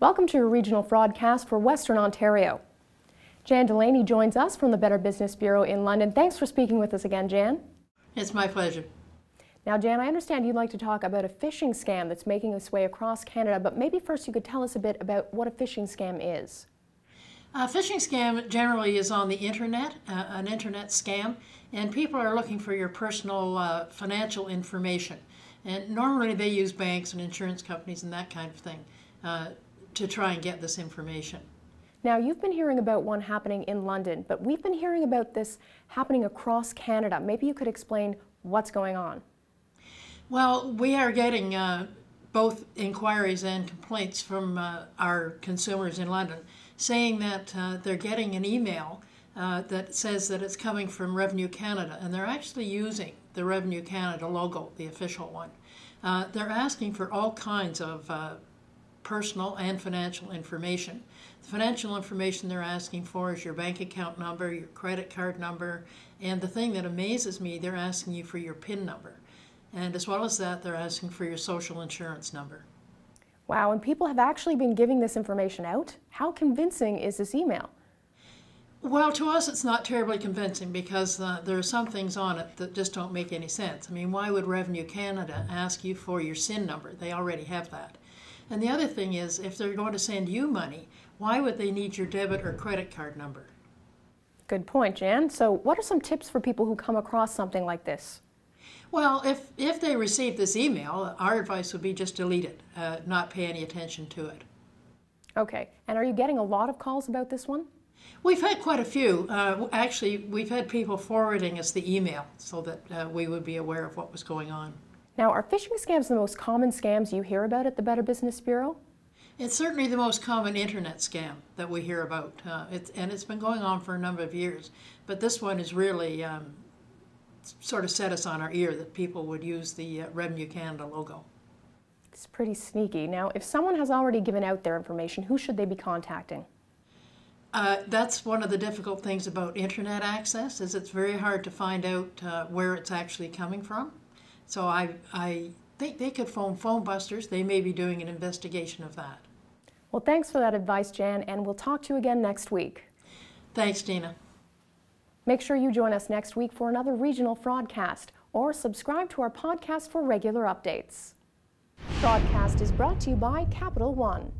Welcome to your regional broadcast for Western Ontario. Jan Delaney joins us from the Better Business Bureau in London. Thanks for speaking with us again, Jan. It's my pleasure. Now, Jan, I understand you'd like to talk about a phishing scam that's making its way across Canada, but maybe first you could tell us a bit about what a phishing scam is. A phishing scam generally is on the internet, uh, an internet scam, and people are looking for your personal uh, financial information. And normally they use banks and insurance companies and that kind of thing uh, to try and get this information. Now, you've been hearing about one happening in London, but we've been hearing about this happening across Canada. Maybe you could explain what's going on. Well, we are getting uh, both inquiries and complaints from uh, our consumers in London saying that uh, they're getting an email uh, that says that it's coming from Revenue Canada, and they're actually using the Revenue Canada logo, the official one. Uh, they're asking for all kinds of uh, personal and financial information. The financial information they're asking for is your bank account number, your credit card number, and the thing that amazes me, they're asking you for your PIN number. And as well as that, they're asking for your social insurance number. Wow, and people have actually been giving this information out? How convincing is this email? Well, to us, it's not terribly convincing because uh, there are some things on it that just don't make any sense. I mean, why would Revenue Canada ask you for your SIN number? They already have that. And the other thing is, if they're going to send you money, why would they need your debit or credit card number? Good point, Jan. So, what are some tips for people who come across something like this? Well, if, if they receive this email, our advice would be just delete it, uh, not pay any attention to it. Okay. And are you getting a lot of calls about this one? We've had quite a few. Uh, actually, we've had people forwarding us the email so that uh, we would be aware of what was going on. Now, are phishing scams the most common scams you hear about at the Better Business Bureau? It's certainly the most common internet scam that we hear about, uh, it's, and it's been going on for a number of years. But this one is really um, sort of set us on our ear that people would use the uh, Revenue Canada logo. It's pretty sneaky. Now, if someone has already given out their information, who should they be contacting? Uh, that's one of the difficult things about internet access is it's very hard to find out uh, where it's actually coming from. So I, I think they could phone PhoneBusters. They may be doing an investigation of that. Well, thanks for that advice, Jan, and we'll talk to you again next week. Thanks, Dina. Make sure you join us next week for another regional fraudcast or subscribe to our podcast for regular updates. Broadcast is brought to you by Capital One.